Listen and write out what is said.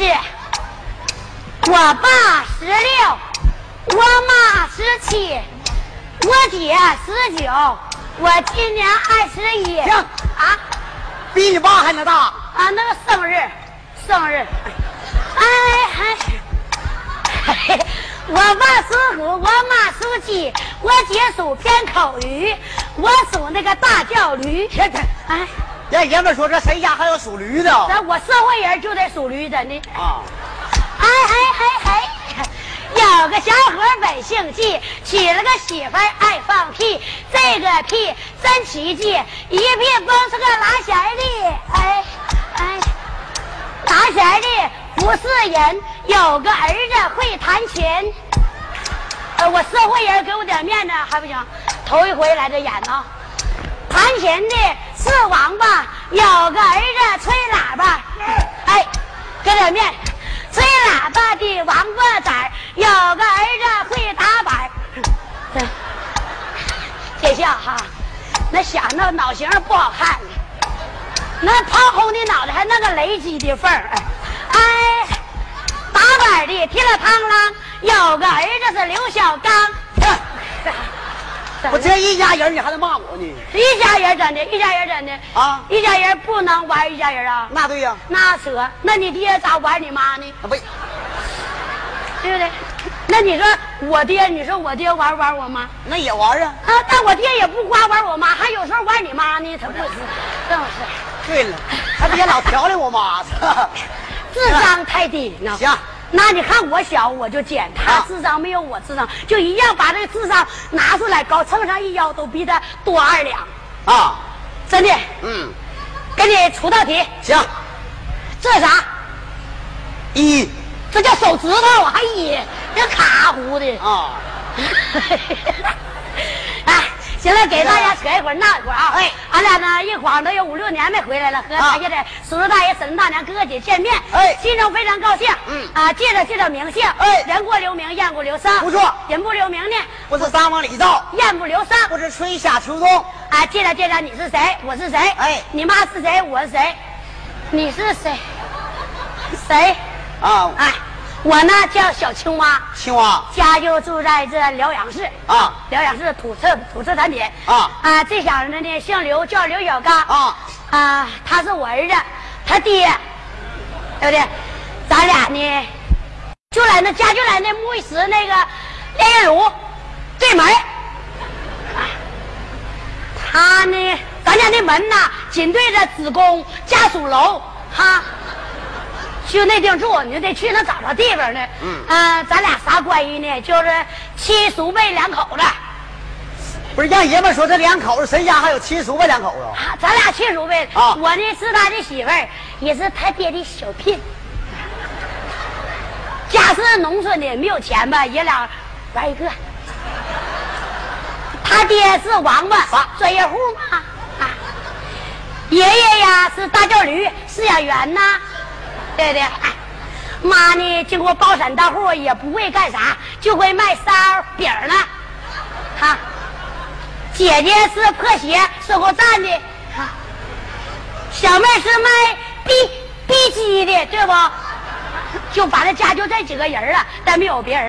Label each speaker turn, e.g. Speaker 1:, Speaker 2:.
Speaker 1: 是，我爸十六，我妈十七，我姐十九，我今年二十一。
Speaker 2: 行
Speaker 1: 啊
Speaker 2: 比你爸还能大。
Speaker 1: 啊，那个生日，生日，哎哎，我爸属虎，我妈属鸡，我姐属偏口鱼，我属那个大叫驴。哎，
Speaker 2: 人爷们说这谁家还有属驴的
Speaker 1: 咱我社会人就得属驴，真的。
Speaker 2: 啊？
Speaker 1: 哎哎哎哎，有个小伙本姓纪，娶了个媳妇爱放屁，这个屁真奇迹，一屁崩出个拉弦的，哎哎，拉弦的不是人，有个儿子会弹琴。呃，我社会人给我点面子还不行，头一回来这演呢。弹琴的是王八，有个儿子吹喇叭，哎，给点面。吹喇叭的王八崽儿，有个儿子会打板儿。对这下哈，那想那脑型不好看，那胖红的脑袋还那个雷击的缝儿，哎，打板的踢了螳螂，有个儿子是刘小刚。
Speaker 2: 我这一家人，你还能骂我呢？
Speaker 1: 一家人真的，一家人真的
Speaker 2: 啊
Speaker 1: 一家人不能玩一家人啊，
Speaker 2: 那对呀、
Speaker 1: 那扯，那你爹咋玩你妈呢？
Speaker 2: 啊不，
Speaker 1: 对不对？那你说我爹，你说我爹玩不玩我妈？
Speaker 2: 那也玩啊。
Speaker 1: 啊，但我爹也不光玩我妈，还有时候玩你妈呢，他不是，这么是
Speaker 2: 对了，他别老调理我妈。
Speaker 1: 智商太低呢。
Speaker 2: 行，
Speaker 1: 那你看我小我就捡，他
Speaker 2: 啊
Speaker 1: 智商没有我智商，就一样把这个智商拿出来高，秤上一腰都比他多二两，
Speaker 2: 啊，
Speaker 1: 真的。
Speaker 2: 嗯，
Speaker 1: 给你出道题，
Speaker 2: 行，
Speaker 1: 这啥？
Speaker 2: 一
Speaker 1: 这叫手指头，还一这卡糊的。
Speaker 2: 啊，
Speaker 1: 哎，行了，给大家扯一会儿闹一会儿啊！
Speaker 2: 哎
Speaker 1: 俺俩呢一晃都有五六年没回来了，和
Speaker 2: 啊。
Speaker 1: 大家的叔叔大爷、婶子大娘、哥哥姐见面，
Speaker 2: 哎。
Speaker 1: 心中非常高兴。
Speaker 2: 嗯。
Speaker 1: 啊，介绍介绍名姓，
Speaker 2: 哎。
Speaker 1: 人过留名，雁过留声，
Speaker 2: 不错。
Speaker 1: 人不留名呢，
Speaker 2: 不是三往里照，
Speaker 1: 雁不留声。
Speaker 2: 不是春夏秋冬。
Speaker 1: 啊，介绍介绍你是谁，我是谁，
Speaker 2: 哎。
Speaker 1: 你妈是谁，我是谁，你是谁，谁？
Speaker 2: 啊，
Speaker 1: 哎，我呢叫小青蛙，
Speaker 2: 青蛙。
Speaker 1: 家就住在这辽阳市。
Speaker 2: 啊。
Speaker 1: 辽阳市土特土特产品。
Speaker 2: 啊。
Speaker 1: 啊！这小子呢姓刘，叫刘小刚。
Speaker 2: 啊。
Speaker 1: 啊，他是我儿子，他爹，对不对？咱俩呢就在那家就在那沐浴石那个炼狱炉。对门啊。他呢，咱家那门呐紧对着子宫家属楼。哈。就那地方住，你就得去那找着地方呢。
Speaker 2: 嗯
Speaker 1: 呃咱俩啥关系呢？就是亲叔辈两口子。
Speaker 2: 不是让爷们说这两口子谁家还有亲叔辈两口子？
Speaker 1: 啊，咱俩亲叔辈。
Speaker 2: 啊
Speaker 1: 我呢是他的媳妇儿，也是他爹的小聘。家是农村的，没有钱吧，爷俩玩一个。他爹是王八
Speaker 2: 啊
Speaker 1: 专业户嘛，啊，爷爷呀是大叫驴饲养员呐，对不对？妈呢，经过包产到户也不会干啥，就会卖烧饼了，哈、姐姐是破鞋收购站的，哈、小妹是卖逼逼鸡的，对不？就反正家就这几个人了，但没有别人。